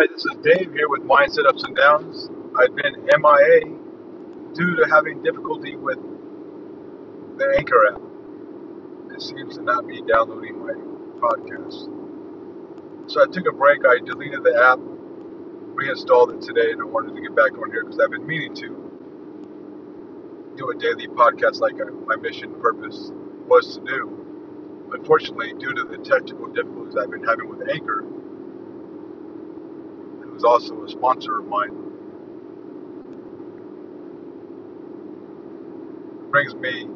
Hi, this is Dave here with Mindset Ups and Downs. I've been MIA due to having difficulty with the Anchor app. It seems to not be downloading my podcast. So I took a break. I deleted the app, reinstalled it today, and I wanted to get back on here because I've been meaning to do a daily podcast like my mission purpose was to do. Unfortunately, due to the technical difficulties I've been having with Anchor, is also a sponsor of mine. Brings me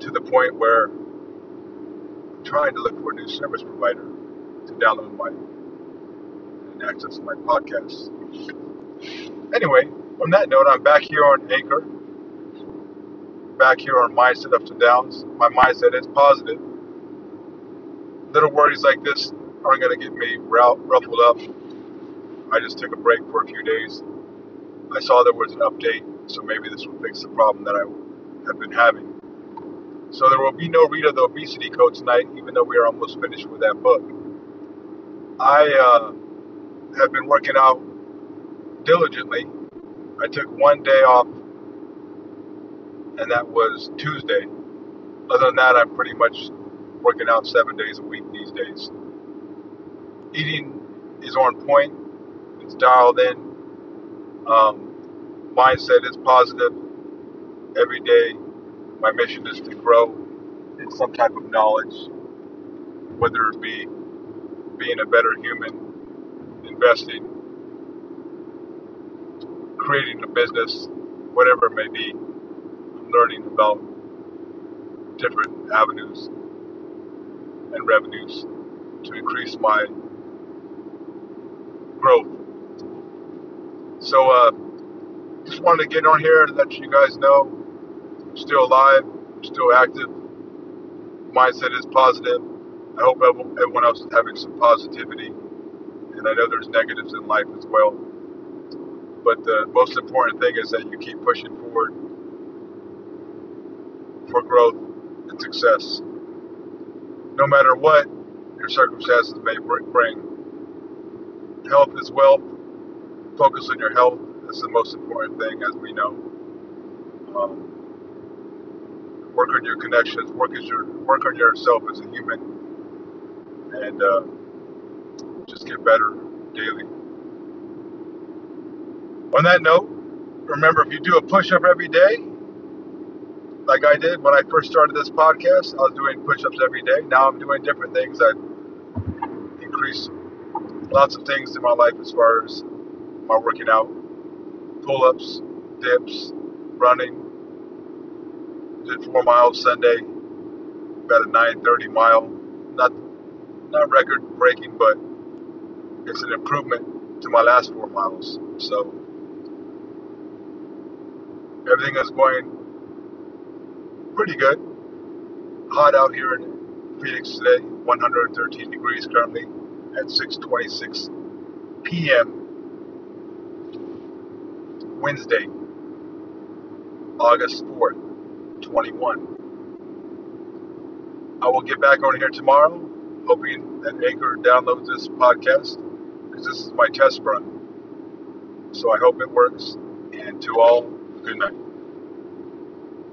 to the point where I'm trying to look for a new service provider to download my and access my podcasts. Anyway, on that note, I'm back here on Anchor, back here on Mindset Ups and Downs. My mindset is positive. Little worries like this aren't going to get me ruffled up I just took a break for a few days. I saw there was an update, so maybe this will fix the problem that I have been having. So there will be no read of the Obesity Code tonight, even though we are almost finished with that book. I uh, have been working out diligently. I took one day off, and that was Tuesday. Other than that, I'm pretty much working out seven days a week these days. Eating is on point it's dialed in. Um, mindset is positive. Every day, my mission is to grow in some type of knowledge, whether it be being a better human, investing, creating a business, whatever it may be. Learning about different avenues and revenues to increase my growth so, uh, just wanted to get on here and let you guys know I'm still alive, I'm still active. Mindset is positive. I hope everyone else is having some positivity. And I know there's negatives in life as well. But the most important thing is that you keep pushing forward for growth and success. No matter what your circumstances may bring, health is wealth focus on your health. That's the most important thing, as we know. Um, work on your connections. Work as your work on yourself as a human, and uh, just get better daily. On that note, remember if you do a push-up every day, like I did when I first started this podcast, I was doing push-ups every day. Now I'm doing different things that increase lots of things in my life as far as my working out, pull ups, dips, running. Did four miles Sunday, about a 9:30 mile. Not not record breaking, but it's an improvement to my last four miles. So everything is going pretty good. Hot out here in Phoenix today, 113 degrees currently at 6:26 p.m. Wednesday, August 4th, 21. I will get back on here tomorrow, hoping that Anchor downloads this podcast because this is my test run. So I hope it works. And to all, good night.